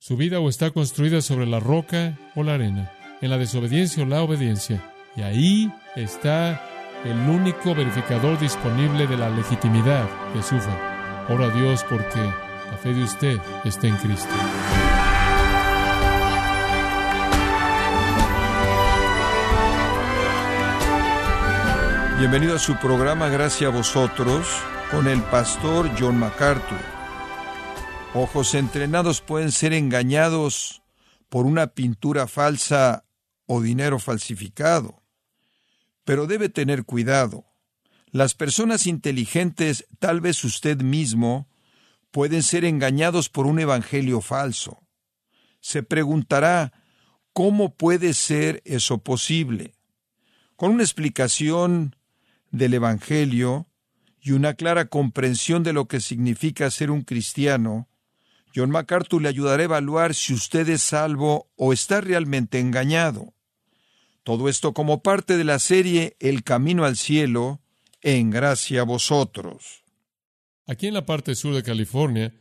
Su vida o está construida sobre la roca o la arena, en la desobediencia o la obediencia. Y ahí está el único verificador disponible de la legitimidad de su fe. Ora a Dios porque la fe de usted está en Cristo. Bienvenido a su programa Gracias a vosotros con el pastor John MacArthur. Ojos entrenados pueden ser engañados por una pintura falsa o dinero falsificado. Pero debe tener cuidado. Las personas inteligentes, tal vez usted mismo, pueden ser engañados por un evangelio falso. Se preguntará, ¿cómo puede ser eso posible? Con una explicación del Evangelio y una clara comprensión de lo que significa ser un cristiano, John MacArthur le ayudará a evaluar si usted es salvo o está realmente engañado. Todo esto como parte de la serie El Camino al Cielo, en gracia a vosotros. Aquí en la parte sur de California,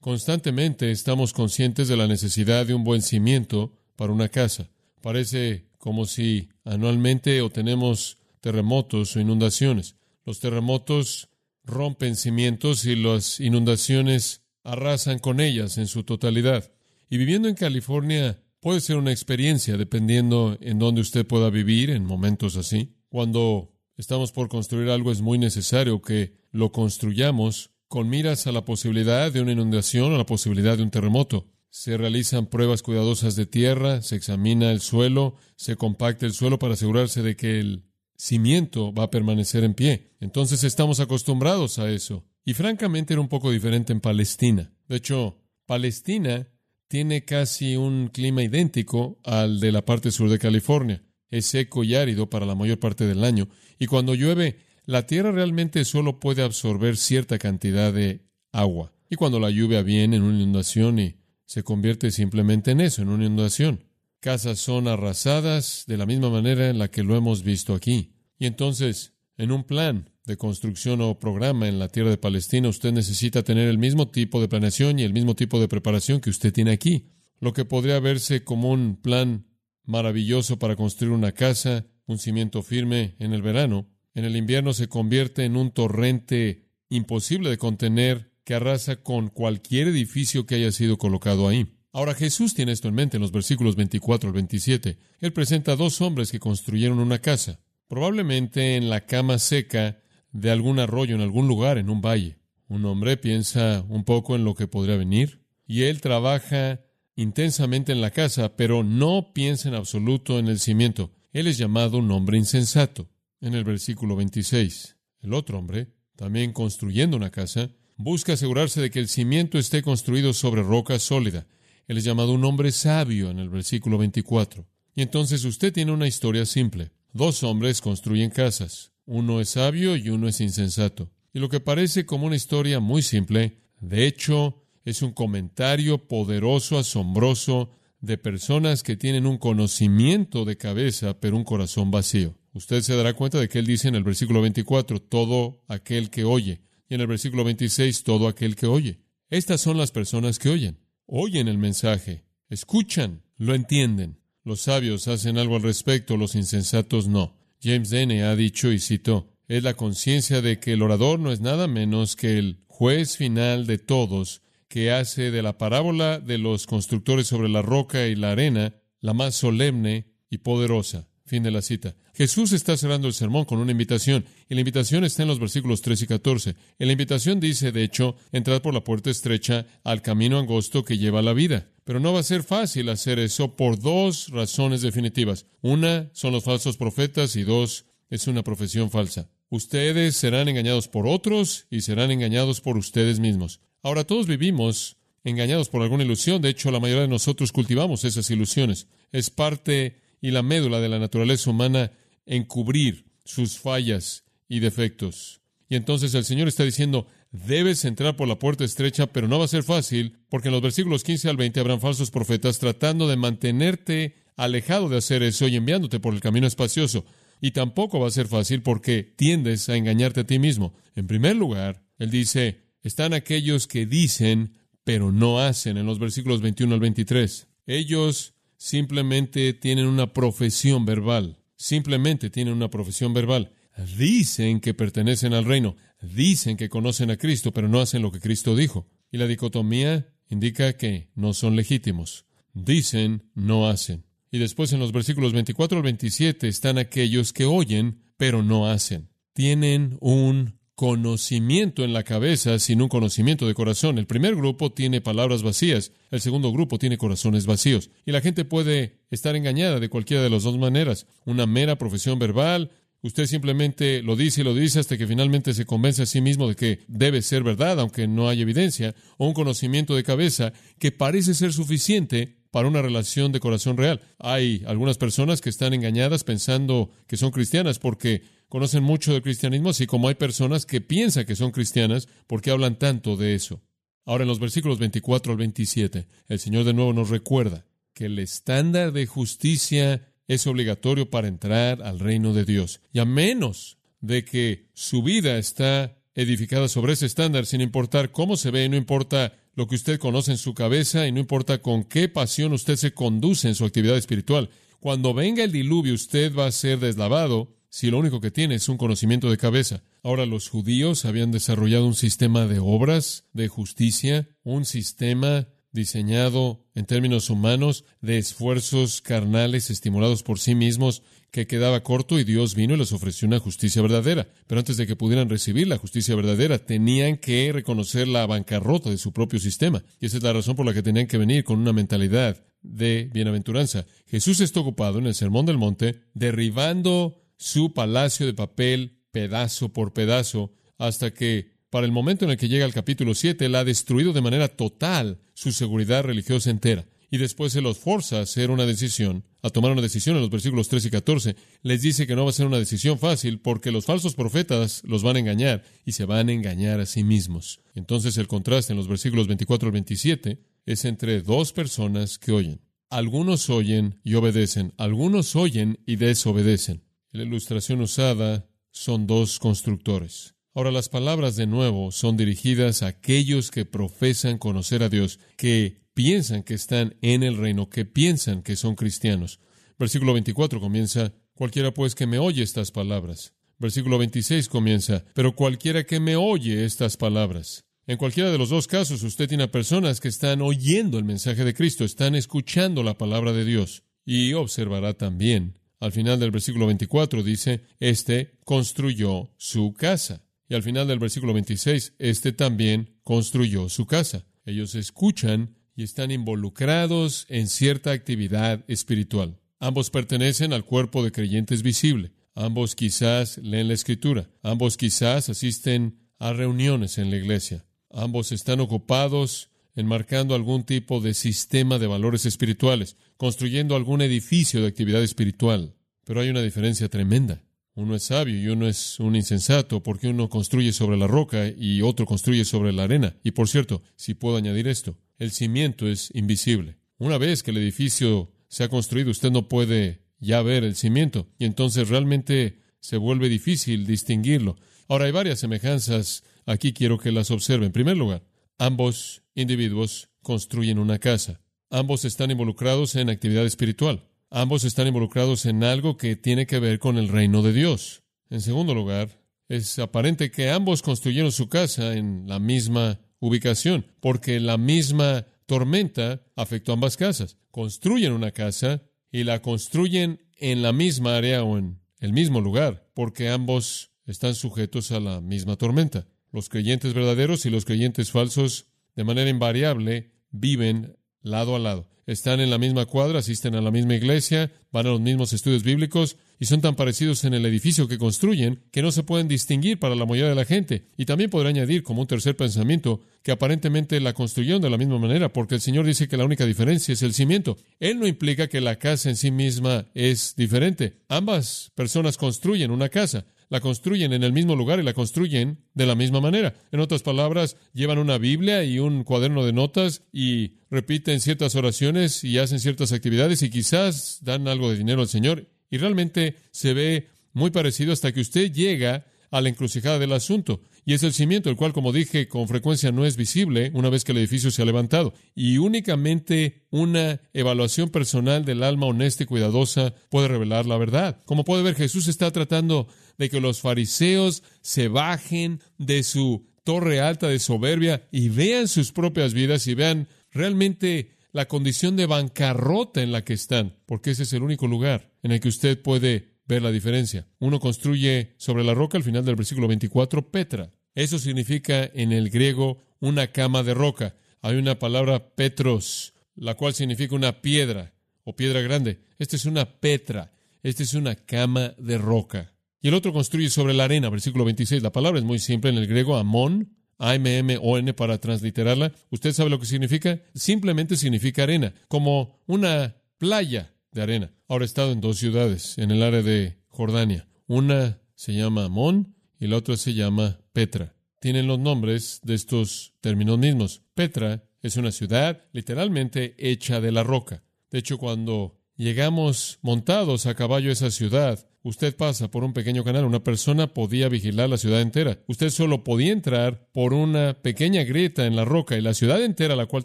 constantemente estamos conscientes de la necesidad de un buen cimiento para una casa. Parece como si anualmente obtenemos terremotos o inundaciones. Los terremotos rompen cimientos y las inundaciones arrasan con ellas en su totalidad. Y viviendo en California puede ser una experiencia dependiendo en dónde usted pueda vivir en momentos así. Cuando estamos por construir algo es muy necesario que lo construyamos con miras a la posibilidad de una inundación o a la posibilidad de un terremoto. Se realizan pruebas cuidadosas de tierra, se examina el suelo, se compacta el suelo para asegurarse de que el cimiento va a permanecer en pie. Entonces estamos acostumbrados a eso. Y francamente era un poco diferente en Palestina. De hecho, Palestina tiene casi un clima idéntico al de la parte sur de California. Es seco y árido para la mayor parte del año. Y cuando llueve, la tierra realmente solo puede absorber cierta cantidad de agua. Y cuando la lluvia viene en una inundación y se convierte simplemente en eso, en una inundación. Casas son arrasadas de la misma manera en la que lo hemos visto aquí. Y entonces, en un plan de construcción o programa en la tierra de Palestina, usted necesita tener el mismo tipo de planeación y el mismo tipo de preparación que usted tiene aquí. Lo que podría verse como un plan maravilloso para construir una casa, un cimiento firme en el verano, en el invierno se convierte en un torrente imposible de contener que arrasa con cualquier edificio que haya sido colocado ahí. Ahora Jesús tiene esto en mente en los versículos 24 al 27. Él presenta a dos hombres que construyeron una casa probablemente en la cama seca de algún arroyo en algún lugar, en un valle. Un hombre piensa un poco en lo que podría venir y él trabaja intensamente en la casa, pero no piensa en absoluto en el cimiento. Él es llamado un hombre insensato. En el versículo 26, el otro hombre, también construyendo una casa, busca asegurarse de que el cimiento esté construido sobre roca sólida. Él es llamado un hombre sabio en el versículo 24. Y entonces usted tiene una historia simple. Dos hombres construyen casas. Uno es sabio y uno es insensato. Y lo que parece como una historia muy simple, de hecho, es un comentario poderoso, asombroso, de personas que tienen un conocimiento de cabeza, pero un corazón vacío. Usted se dará cuenta de que él dice en el versículo 24, todo aquel que oye, y en el versículo 26, todo aquel que oye. Estas son las personas que oyen. Oyen el mensaje, escuchan, lo entienden, los sabios hacen algo al respecto, los insensatos no. James Dene ha dicho y citó, es la conciencia de que el orador no es nada menos que el juez final de todos, que hace de la parábola de los constructores sobre la roca y la arena la más solemne y poderosa. Fin de la cita. Jesús está cerrando el sermón con una invitación, y la invitación está en los versículos 3 y 14. En la invitación dice, de hecho, entrad por la puerta estrecha al camino angosto que lleva a la vida. Pero no va a ser fácil hacer eso por dos razones definitivas. Una son los falsos profetas y dos es una profesión falsa. Ustedes serán engañados por otros y serán engañados por ustedes mismos. Ahora todos vivimos engañados por alguna ilusión. De hecho, la mayoría de nosotros cultivamos esas ilusiones. Es parte y la médula de la naturaleza humana encubrir sus fallas y defectos. Y entonces el Señor está diciendo, debes entrar por la puerta estrecha, pero no va a ser fácil, porque en los versículos 15 al 20 habrán falsos profetas tratando de mantenerte alejado de hacer eso y enviándote por el camino espacioso. Y tampoco va a ser fácil porque tiendes a engañarte a ti mismo. En primer lugar, Él dice, están aquellos que dicen pero no hacen en los versículos 21 al 23. Ellos simplemente tienen una profesión verbal, simplemente tienen una profesión verbal. Dicen que pertenecen al reino, dicen que conocen a Cristo, pero no hacen lo que Cristo dijo. Y la dicotomía indica que no son legítimos. Dicen, no hacen. Y después en los versículos 24 al 27 están aquellos que oyen, pero no hacen. Tienen un conocimiento en la cabeza sin un conocimiento de corazón. El primer grupo tiene palabras vacías, el segundo grupo tiene corazones vacíos. Y la gente puede estar engañada de cualquiera de las dos maneras. Una mera profesión verbal, usted simplemente lo dice y lo dice hasta que finalmente se convence a sí mismo de que debe ser verdad, aunque no hay evidencia, o un conocimiento de cabeza que parece ser suficiente para una relación de corazón real. Hay algunas personas que están engañadas pensando que son cristianas porque conocen mucho del cristianismo, así como hay personas que piensan que son cristianas porque hablan tanto de eso. Ahora en los versículos 24 al 27, el Señor de nuevo nos recuerda que el estándar de justicia es obligatorio para entrar al reino de Dios. Y a menos de que su vida está edificada sobre ese estándar, sin importar cómo se ve, no importa lo que usted conoce en su cabeza y no importa con qué pasión usted se conduce en su actividad espiritual. Cuando venga el diluvio, usted va a ser deslavado si lo único que tiene es un conocimiento de cabeza. Ahora los judíos habían desarrollado un sistema de obras, de justicia, un sistema diseñado en términos humanos de esfuerzos carnales estimulados por sí mismos que quedaba corto y Dios vino y les ofreció una justicia verdadera. Pero antes de que pudieran recibir la justicia verdadera, tenían que reconocer la bancarrota de su propio sistema. Y esa es la razón por la que tenían que venir con una mentalidad de bienaventuranza. Jesús está ocupado en el Sermón del Monte, derribando su palacio de papel pedazo por pedazo, hasta que para el momento en el que llega al capítulo 7, él ha destruido de manera total su seguridad religiosa entera y después se los forza a hacer una decisión, a tomar una decisión en los versículos 3 y 14. Les dice que no va a ser una decisión fácil porque los falsos profetas los van a engañar y se van a engañar a sí mismos. Entonces el contraste en los versículos 24 al 27 es entre dos personas que oyen. Algunos oyen y obedecen, algunos oyen y desobedecen. la ilustración usada son dos constructores. Ahora las palabras de nuevo son dirigidas a aquellos que profesan conocer a Dios, que piensan que están en el reino, que piensan que son cristianos. Versículo 24 comienza, cualquiera pues que me oye estas palabras. Versículo 26 comienza, pero cualquiera que me oye estas palabras. En cualquiera de los dos casos, usted tiene personas que están oyendo el mensaje de Cristo, están escuchando la palabra de Dios. Y observará también, al final del versículo 24 dice, Este construyó su casa. Y al final del versículo 26, Este también construyó su casa. Ellos escuchan y están involucrados en cierta actividad espiritual. Ambos pertenecen al cuerpo de creyentes visible. Ambos quizás leen la escritura. Ambos quizás asisten a reuniones en la iglesia. Ambos están ocupados enmarcando algún tipo de sistema de valores espirituales, construyendo algún edificio de actividad espiritual. Pero hay una diferencia tremenda. Uno es sabio y uno es un insensato porque uno construye sobre la roca y otro construye sobre la arena. Y por cierto, si puedo añadir esto, el cimiento es invisible. Una vez que el edificio se ha construido, usted no puede ya ver el cimiento y entonces realmente se vuelve difícil distinguirlo. Ahora hay varias semejanzas, aquí quiero que las observen. En primer lugar, ambos individuos construyen una casa. Ambos están involucrados en actividad espiritual. Ambos están involucrados en algo que tiene que ver con el reino de Dios. En segundo lugar, es aparente que ambos construyeron su casa en la misma ubicación, porque la misma tormenta afectó a ambas casas. Construyen una casa y la construyen en la misma área o en el mismo lugar, porque ambos están sujetos a la misma tormenta. Los creyentes verdaderos y los creyentes falsos, de manera invariable, viven lado a lado. Están en la misma cuadra, asisten a la misma iglesia, van a los mismos estudios bíblicos y son tan parecidos en el edificio que construyen que no se pueden distinguir para la mayoría de la gente. Y también podrá añadir como un tercer pensamiento que aparentemente la construyeron de la misma manera, porque el Señor dice que la única diferencia es el cimiento. Él no implica que la casa en sí misma es diferente. Ambas personas construyen una casa la construyen en el mismo lugar y la construyen de la misma manera. En otras palabras, llevan una Biblia y un cuaderno de notas y repiten ciertas oraciones y hacen ciertas actividades y quizás dan algo de dinero al Señor. Y realmente se ve muy parecido hasta que usted llega a la encrucijada del asunto. Y es el cimiento, el cual, como dije, con frecuencia no es visible una vez que el edificio se ha levantado. Y únicamente una evaluación personal del alma honesta y cuidadosa puede revelar la verdad. Como puede ver, Jesús está tratando de que los fariseos se bajen de su torre alta de soberbia y vean sus propias vidas y vean realmente la condición de bancarrota en la que están, porque ese es el único lugar en el que usted puede ver la diferencia. Uno construye sobre la roca al final del versículo 24, Petra. Eso significa en el griego una cama de roca. Hay una palabra Petros, la cual significa una piedra o piedra grande. Esta es una Petra. Esta es una cama de roca. Y el otro construye sobre la arena, versículo 26. La palabra es muy simple en el griego, amón, A-M-M-O-N para transliterarla. ¿Usted sabe lo que significa? Simplemente significa arena, como una playa de arena. Ahora he estado en dos ciudades en el área de Jordania. Una se llama Amón y la otra se llama Petra. Tienen los nombres de estos términos mismos. Petra es una ciudad literalmente hecha de la roca. De hecho, cuando llegamos montados a caballo a esa ciudad, usted pasa por un pequeño canal, una persona podía vigilar la ciudad entera. Usted solo podía entrar por una pequeña grieta en la roca y la ciudad entera, la cual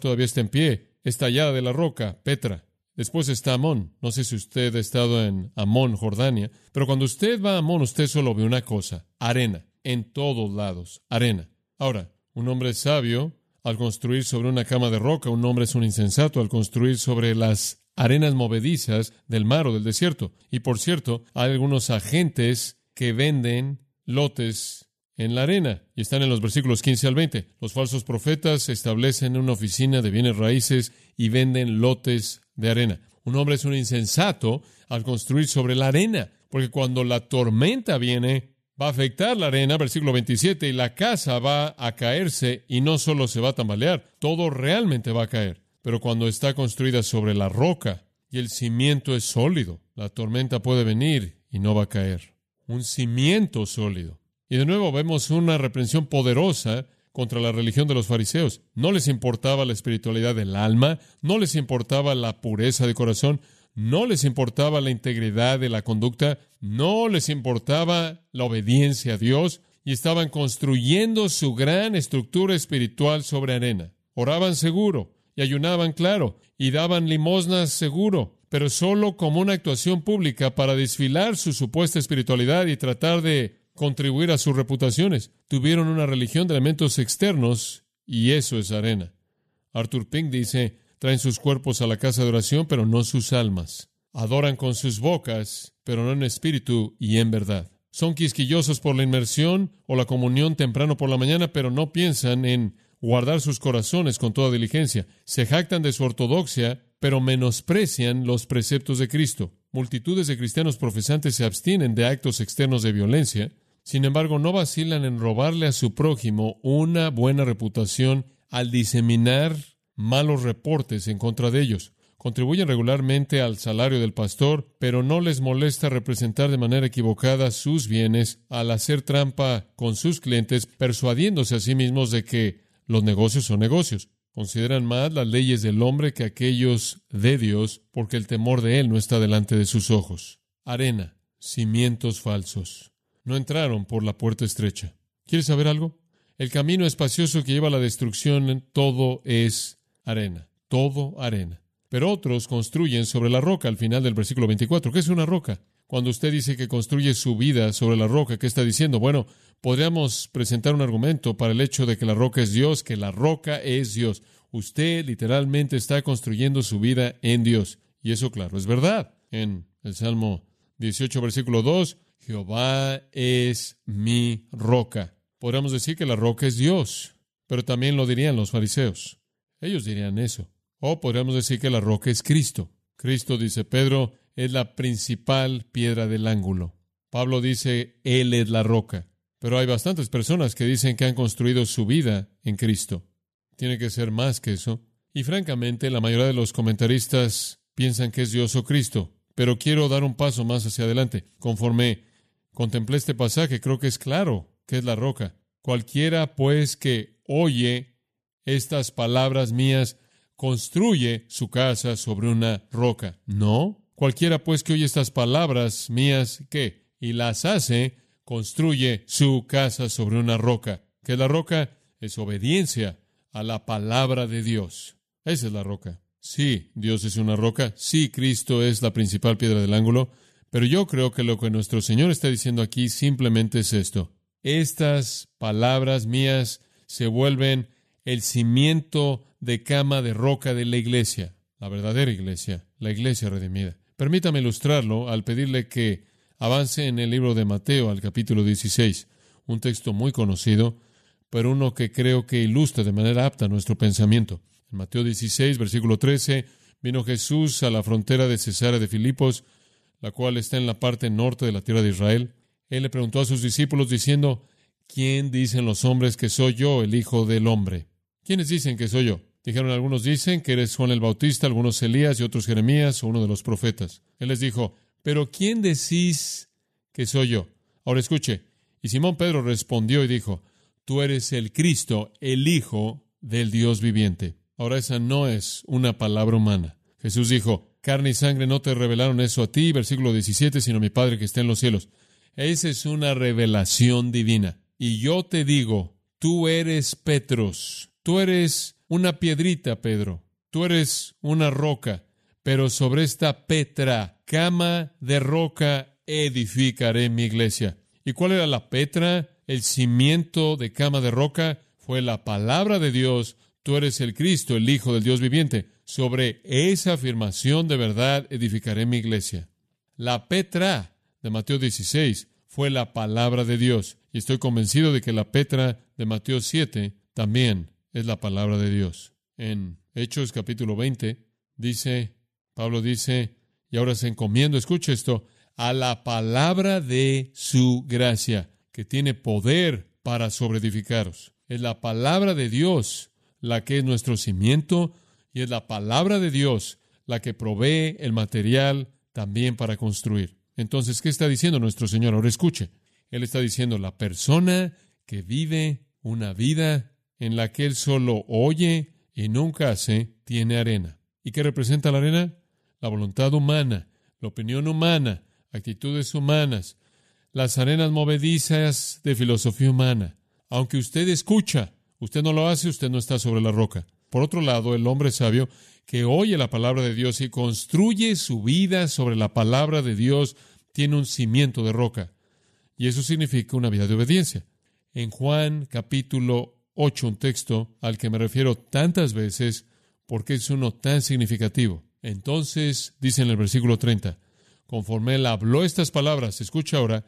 todavía está en pie, es tallada de la roca, Petra. Después está Amón. No sé si usted ha estado en Amón, Jordania, pero cuando usted va a Amón, usted solo ve una cosa, arena, en todos lados, arena. Ahora, un hombre sabio, al construir sobre una cama de roca, un hombre es un insensato al construir sobre las arenas movedizas del mar o del desierto. Y por cierto, hay algunos agentes que venden lotes en la arena y están en los versículos 15 al 20. Los falsos profetas establecen una oficina de bienes raíces y venden lotes de arena. Un hombre es un insensato al construir sobre la arena, porque cuando la tormenta viene, va a afectar la arena, versículo 27, y la casa va a caerse y no solo se va a tambalear, todo realmente va a caer. Pero cuando está construida sobre la roca y el cimiento es sólido, la tormenta puede venir y no va a caer. Un cimiento sólido. Y de nuevo vemos una reprensión poderosa contra la religión de los fariseos. No les importaba la espiritualidad del alma, no les importaba la pureza de corazón, no les importaba la integridad de la conducta, no les importaba la obediencia a Dios y estaban construyendo su gran estructura espiritual sobre arena. Oraban seguro y ayunaban claro y daban limosnas seguro, pero solo como una actuación pública para desfilar su supuesta espiritualidad y tratar de contribuir a sus reputaciones. Tuvieron una religión de elementos externos y eso es arena. Arthur Pink dice, traen sus cuerpos a la casa de oración, pero no sus almas. Adoran con sus bocas, pero no en espíritu y en verdad. Son quisquillosos por la inmersión o la comunión temprano por la mañana, pero no piensan en guardar sus corazones con toda diligencia. Se jactan de su ortodoxia, pero menosprecian los preceptos de Cristo. Multitudes de cristianos profesantes se abstienen de actos externos de violencia, sin embargo, no vacilan en robarle a su prójimo una buena reputación al diseminar malos reportes en contra de ellos. Contribuyen regularmente al salario del pastor, pero no les molesta representar de manera equivocada sus bienes al hacer trampa con sus clientes, persuadiéndose a sí mismos de que los negocios son negocios. Consideran más las leyes del hombre que aquellos de Dios, porque el temor de él no está delante de sus ojos. Arena, cimientos falsos no entraron por la puerta estrecha. ¿Quieres saber algo? El camino espacioso que lleva a la destrucción, todo es arena, todo arena. Pero otros construyen sobre la roca al final del versículo 24. ¿Qué es una roca? Cuando usted dice que construye su vida sobre la roca, ¿qué está diciendo? Bueno, podríamos presentar un argumento para el hecho de que la roca es Dios, que la roca es Dios. Usted literalmente está construyendo su vida en Dios. Y eso, claro, es verdad. En el Salmo 18, versículo 2, Jehová es mi roca. Podríamos decir que la roca es Dios, pero también lo dirían los fariseos. Ellos dirían eso. O podríamos decir que la roca es Cristo. Cristo, dice Pedro, es la principal piedra del ángulo. Pablo dice, Él es la roca. Pero hay bastantes personas que dicen que han construido su vida en Cristo. Tiene que ser más que eso. Y francamente, la mayoría de los comentaristas piensan que es Dios o Cristo. Pero quiero dar un paso más hacia adelante. Conforme contemplé este pasaje, creo que es claro que es la roca. Cualquiera, pues, que oye estas palabras mías, construye su casa sobre una roca. No. Cualquiera, pues, que oye estas palabras mías, ¿qué? Y las hace, construye su casa sobre una roca. ¿Qué es la roca? Es obediencia a la palabra de Dios. Esa es la roca. Sí, Dios es una roca. Sí, Cristo es la principal piedra del ángulo. Pero yo creo que lo que nuestro Señor está diciendo aquí simplemente es esto. Estas palabras mías se vuelven el cimiento de cama de roca de la iglesia, la verdadera iglesia, la iglesia redimida. Permítame ilustrarlo al pedirle que avance en el libro de Mateo al capítulo 16, un texto muy conocido, pero uno que creo que ilustra de manera apta nuestro pensamiento. En Mateo 16, versículo 13, vino Jesús a la frontera de Cesarea de Filipos, la cual está en la parte norte de la tierra de Israel. Él le preguntó a sus discípulos diciendo, ¿quién dicen los hombres que soy yo, el Hijo del Hombre? ¿Quiénes dicen que soy yo? Dijeron algunos dicen que eres Juan el Bautista, algunos Elías y otros Jeremías o uno de los profetas. Él les dijo, pero ¿quién decís que soy yo? Ahora escuche. Y Simón Pedro respondió y dijo, tú eres el Cristo, el Hijo del Dios viviente. Ahora esa no es una palabra humana. Jesús dijo, carne y sangre no te revelaron eso a ti, versículo 17, sino mi Padre que está en los cielos. Esa es una revelación divina. Y yo te digo, tú eres Petros, tú eres una piedrita, Pedro, tú eres una roca, pero sobre esta Petra, cama de roca, edificaré mi iglesia. ¿Y cuál era la Petra? El cimiento de cama de roca fue la palabra de Dios. Tú eres el Cristo, el Hijo del Dios viviente. Sobre esa afirmación de verdad edificaré mi iglesia. La Petra de Mateo 16 fue la palabra de Dios. Y estoy convencido de que la Petra de Mateo 7 también es la palabra de Dios. En Hechos capítulo 20 dice, Pablo dice, y ahora se encomiendo, escuche esto, a la palabra de su gracia, que tiene poder para sobreedificaros. Es la palabra de Dios la que es nuestro cimiento, y es la palabra de Dios la que provee el material también para construir. Entonces, ¿qué está diciendo nuestro Señor? Ahora escuche. Él está diciendo, la persona que vive una vida en la que él solo oye y nunca hace, tiene arena. ¿Y qué representa la arena? La voluntad humana, la opinión humana, actitudes humanas, las arenas movedizas de filosofía humana. Aunque usted escucha, usted no lo hace, usted no está sobre la roca. Por otro lado, el hombre sabio que oye la palabra de Dios y construye su vida sobre la palabra de Dios tiene un cimiento de roca. Y eso significa una vida de obediencia. En Juan capítulo 8, un texto al que me refiero tantas veces porque es uno tan significativo. Entonces, dice en el versículo 30, conforme él habló estas palabras, escucha ahora,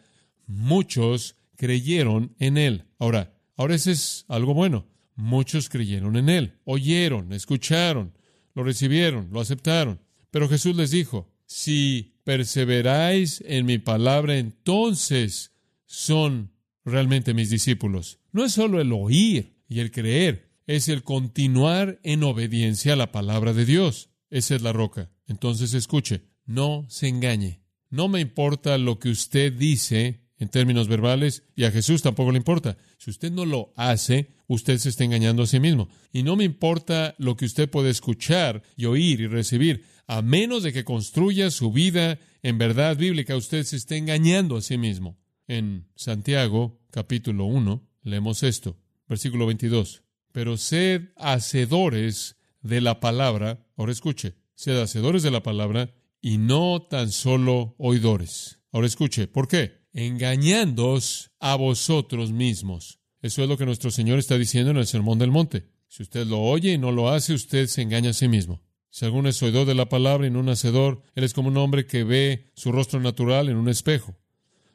muchos creyeron en él. Ahora, ahora ese es algo bueno. Muchos creyeron en él, oyeron, escucharon, lo recibieron, lo aceptaron. Pero Jesús les dijo, si perseveráis en mi palabra, entonces son realmente mis discípulos. No es solo el oír y el creer, es el continuar en obediencia a la palabra de Dios. Esa es la roca. Entonces escuche, no se engañe. No me importa lo que usted dice en términos verbales y a Jesús tampoco le importa. Si usted no lo hace, usted se está engañando a sí mismo. Y no me importa lo que usted puede escuchar y oír y recibir. A menos de que construya su vida en verdad bíblica, usted se está engañando a sí mismo. En Santiago, capítulo 1, leemos esto, versículo 22. Pero sed hacedores de la palabra. Ahora escuche, sed hacedores de la palabra y no tan solo oidores. Ahora escuche, ¿por qué? Engañándoos a vosotros mismos. Eso es lo que nuestro Señor está diciendo en el Sermón del Monte. Si usted lo oye y no lo hace, usted se engaña a sí mismo. Si alguno es oidor de la palabra y no un hacedor, él es como un hombre que ve su rostro natural en un espejo.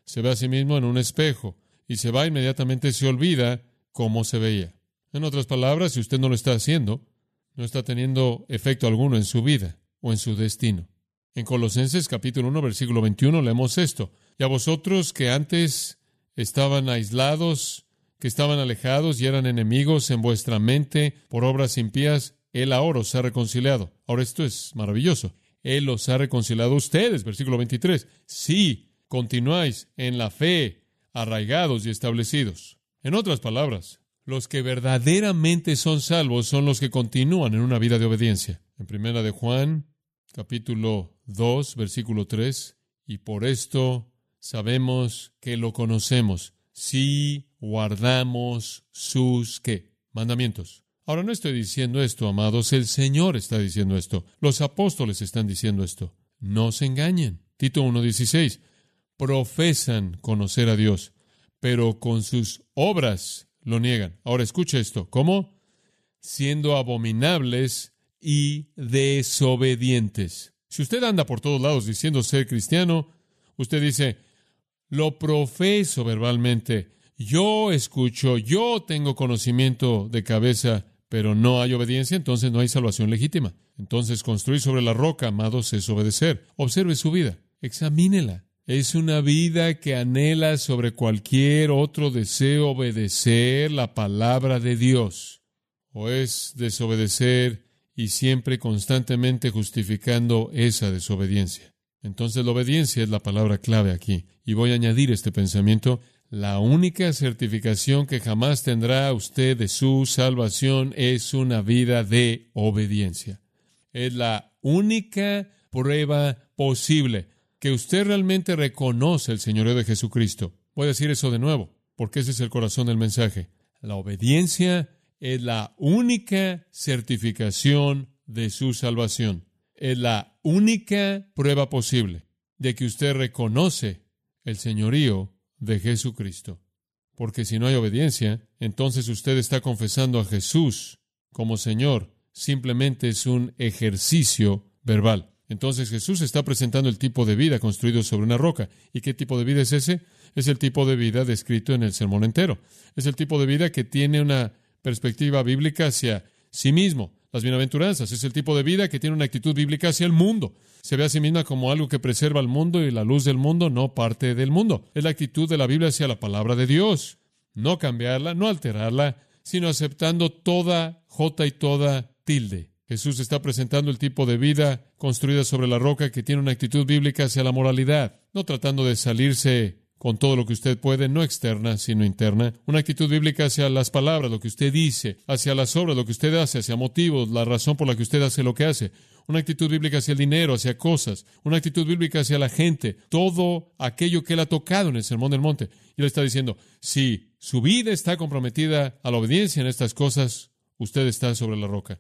Se ve a sí mismo en un espejo y se va inmediatamente se olvida cómo se veía. En otras palabras, si usted no lo está haciendo, no está teniendo efecto alguno en su vida o en su destino. En Colosenses capítulo 1 versículo 21 leemos esto. Y a vosotros que antes estaban aislados, que estaban alejados y eran enemigos en vuestra mente por obras impías, él ahora os ha reconciliado. Ahora esto es maravilloso. Él os ha reconciliado a ustedes, versículo 23. Si continuáis en la fe, arraigados y establecidos. En otras palabras, los que verdaderamente son salvos son los que continúan en una vida de obediencia. En primera de Juan, capítulo 2, versículo 3, y por esto sabemos que lo conocemos si guardamos sus ¿qué? mandamientos. Ahora no estoy diciendo esto, amados, el Señor está diciendo esto. Los apóstoles están diciendo esto. No se engañen. Tito 1.16. Profesan conocer a Dios, pero con sus obras lo niegan. Ahora escucha esto. ¿Cómo? Siendo abominables y desobedientes. Si usted anda por todos lados diciendo ser cristiano, usted dice, lo profeso verbalmente, yo escucho, yo tengo conocimiento de cabeza, pero no hay obediencia, entonces no hay salvación legítima. Entonces construir sobre la roca, amados, es obedecer. Observe su vida, examínela. Es una vida que anhela sobre cualquier otro deseo obedecer la palabra de Dios. O es desobedecer y siempre constantemente justificando esa desobediencia. Entonces la obediencia es la palabra clave aquí. Y voy a añadir este pensamiento. La única certificación que jamás tendrá usted de su salvación es una vida de obediencia. Es la única prueba posible que usted realmente reconoce el señorío de Jesucristo. Voy a decir eso de nuevo, porque ese es el corazón del mensaje. La obediencia es la única certificación de su salvación. Es la única prueba posible de que usted reconoce el señorío de Jesucristo. Porque si no hay obediencia, entonces usted está confesando a Jesús como Señor. Simplemente es un ejercicio verbal. Entonces Jesús está presentando el tipo de vida construido sobre una roca. ¿Y qué tipo de vida es ese? Es el tipo de vida descrito en el sermón entero. Es el tipo de vida que tiene una perspectiva bíblica hacia sí mismo. Las bienaventuranzas es el tipo de vida que tiene una actitud bíblica hacia el mundo. Se ve a sí misma como algo que preserva al mundo y la luz del mundo, no parte del mundo. Es la actitud de la Biblia hacia la palabra de Dios. No cambiarla, no alterarla, sino aceptando toda J y toda tilde. Jesús está presentando el tipo de vida construida sobre la roca que tiene una actitud bíblica hacia la moralidad, no tratando de salirse con todo lo que usted puede, no externa, sino interna. Una actitud bíblica hacia las palabras, lo que usted dice, hacia las obras, lo que usted hace, hacia motivos, la razón por la que usted hace lo que hace. Una actitud bíblica hacia el dinero, hacia cosas. Una actitud bíblica hacia la gente. Todo aquello que él ha tocado en el Sermón del Monte. Y él está diciendo, si su vida está comprometida a la obediencia en estas cosas, usted está sobre la roca.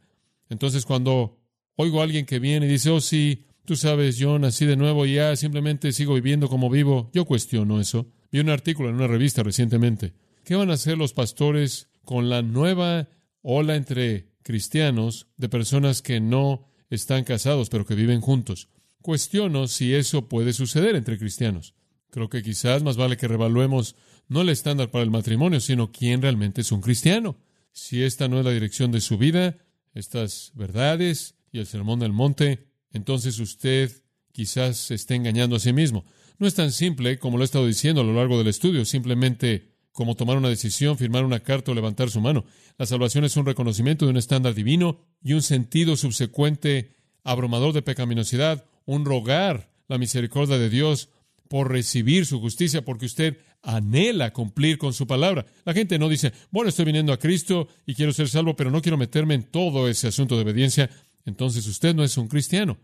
Entonces cuando oigo a alguien que viene y dice, oh sí, Tú sabes, yo nací de nuevo y ya simplemente sigo viviendo como vivo. Yo cuestiono eso. Vi un artículo en una revista recientemente. ¿Qué van a hacer los pastores con la nueva ola entre cristianos de personas que no están casados pero que viven juntos? Cuestiono si eso puede suceder entre cristianos. Creo que quizás más vale que revaluemos no el estándar para el matrimonio, sino quién realmente es un cristiano. Si esta no es la dirección de su vida, estas verdades y el sermón del monte entonces usted quizás se esté engañando a sí mismo. No es tan simple como lo he estado diciendo a lo largo del estudio, simplemente como tomar una decisión, firmar una carta o levantar su mano. La salvación es un reconocimiento de un estándar divino y un sentido subsecuente abrumador de pecaminosidad, un rogar la misericordia de Dios por recibir su justicia, porque usted anhela cumplir con su palabra. La gente no dice, bueno, estoy viniendo a Cristo y quiero ser salvo, pero no quiero meterme en todo ese asunto de obediencia entonces usted no es un cristiano.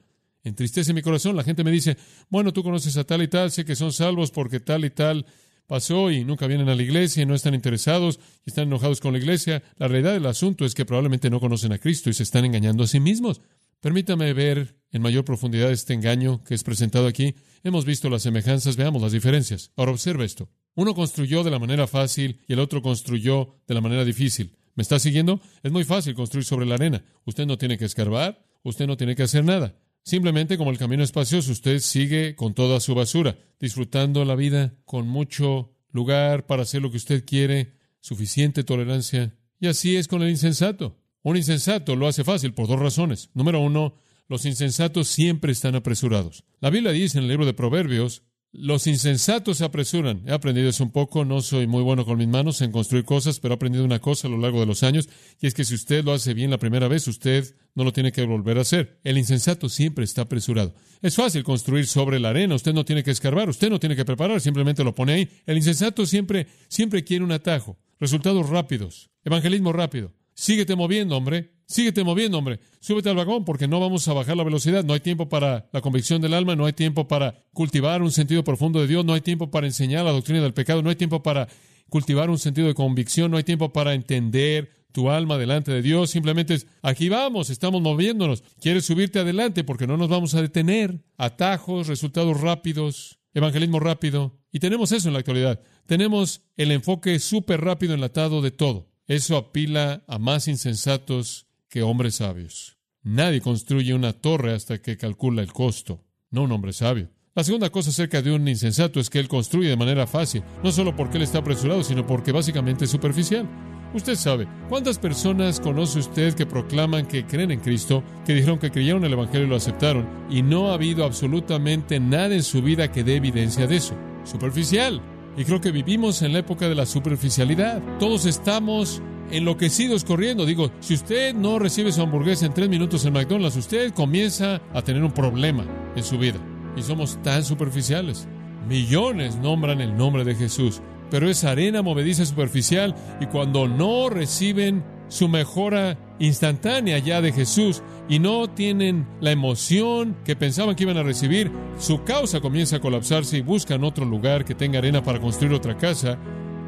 Entristece mi corazón. La gente me dice, bueno, tú conoces a tal y tal, sé que son salvos porque tal y tal pasó y nunca vienen a la iglesia y no están interesados y están enojados con la iglesia. La realidad del asunto es que probablemente no conocen a Cristo y se están engañando a sí mismos. Permítame ver en mayor profundidad este engaño que es presentado aquí. Hemos visto las semejanzas, veamos las diferencias. Ahora observa esto. Uno construyó de la manera fácil y el otro construyó de la manera difícil. ¿Me está siguiendo? Es muy fácil construir sobre la arena. Usted no tiene que escarbar, usted no tiene que hacer nada. Simplemente como el camino espacioso, usted sigue con toda su basura, disfrutando la vida con mucho lugar para hacer lo que usted quiere, suficiente tolerancia. Y así es con el insensato. Un insensato lo hace fácil por dos razones. Número uno, los insensatos siempre están apresurados. La Biblia dice en el libro de Proverbios los insensatos se apresuran. He aprendido eso un poco, no soy muy bueno con mis manos en construir cosas, pero he aprendido una cosa a lo largo de los años, y es que si usted lo hace bien la primera vez, usted no lo tiene que volver a hacer. El insensato siempre está apresurado. Es fácil construir sobre la arena, usted no tiene que escarbar, usted no tiene que preparar, simplemente lo pone ahí. El insensato siempre, siempre quiere un atajo, resultados rápidos, evangelismo rápido. Síguete moviendo, hombre. Síguete moviendo, hombre. Súbete al vagón porque no vamos a bajar la velocidad. No hay tiempo para la convicción del alma, no hay tiempo para cultivar un sentido profundo de Dios, no hay tiempo para enseñar la doctrina del pecado, no hay tiempo para cultivar un sentido de convicción, no hay tiempo para entender tu alma delante de Dios. Simplemente es, aquí vamos, estamos moviéndonos. Quieres subirte adelante porque no nos vamos a detener. Atajos, resultados rápidos, evangelismo rápido. Y tenemos eso en la actualidad. Tenemos el enfoque súper rápido enlatado de todo. Eso apila a más insensatos que hombres sabios. Nadie construye una torre hasta que calcula el costo, no un hombre sabio. La segunda cosa acerca de un insensato es que él construye de manera fácil, no solo porque él está apresurado, sino porque básicamente es superficial. Usted sabe, ¿cuántas personas conoce usted que proclaman que creen en Cristo, que dijeron que creyeron el Evangelio y lo aceptaron, y no ha habido absolutamente nada en su vida que dé evidencia de eso? Superficial. Y creo que vivimos en la época de la superficialidad. Todos estamos enloquecidos corriendo. Digo, si usted no recibe su hamburguesa en tres minutos en McDonald's, usted comienza a tener un problema en su vida. Y somos tan superficiales. Millones nombran el nombre de Jesús, pero es arena movediza superficial y cuando no reciben su mejora instantánea ya de Jesús y no tienen la emoción que pensaban que iban a recibir, su causa comienza a colapsarse y buscan otro lugar que tenga arena para construir otra casa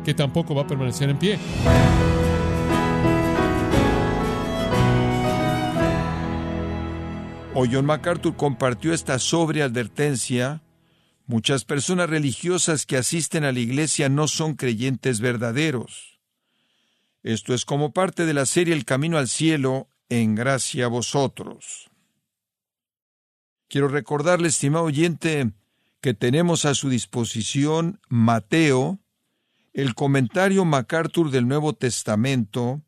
que tampoco va a permanecer en pie. O John MacArthur compartió esta sobria advertencia. Muchas personas religiosas que asisten a la iglesia no son creyentes verdaderos. Esto es como parte de la serie El Camino al Cielo, en gracia a vosotros. Quiero recordarle, estimado oyente, que tenemos a su disposición Mateo, el comentario MacArthur del Nuevo Testamento,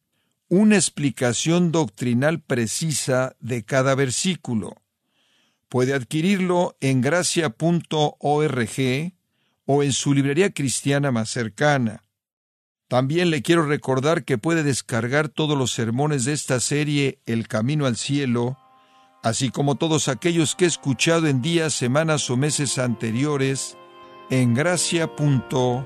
una explicación doctrinal precisa de cada versículo. Puede adquirirlo en gracia.org o en su librería cristiana más cercana. También le quiero recordar que puede descargar todos los sermones de esta serie El Camino al Cielo, así como todos aquellos que he escuchado en días, semanas o meses anteriores en gracia.org.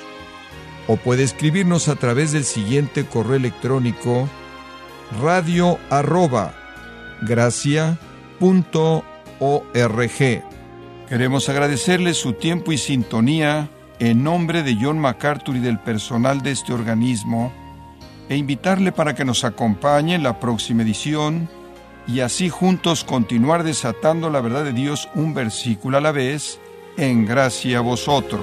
o puede escribirnos a través del siguiente correo electrónico radio arroba Queremos agradecerle su tiempo y sintonía en nombre de John MacArthur y del personal de este organismo e invitarle para que nos acompañe en la próxima edición y así juntos continuar desatando la verdad de Dios un versículo a la vez en gracia a vosotros.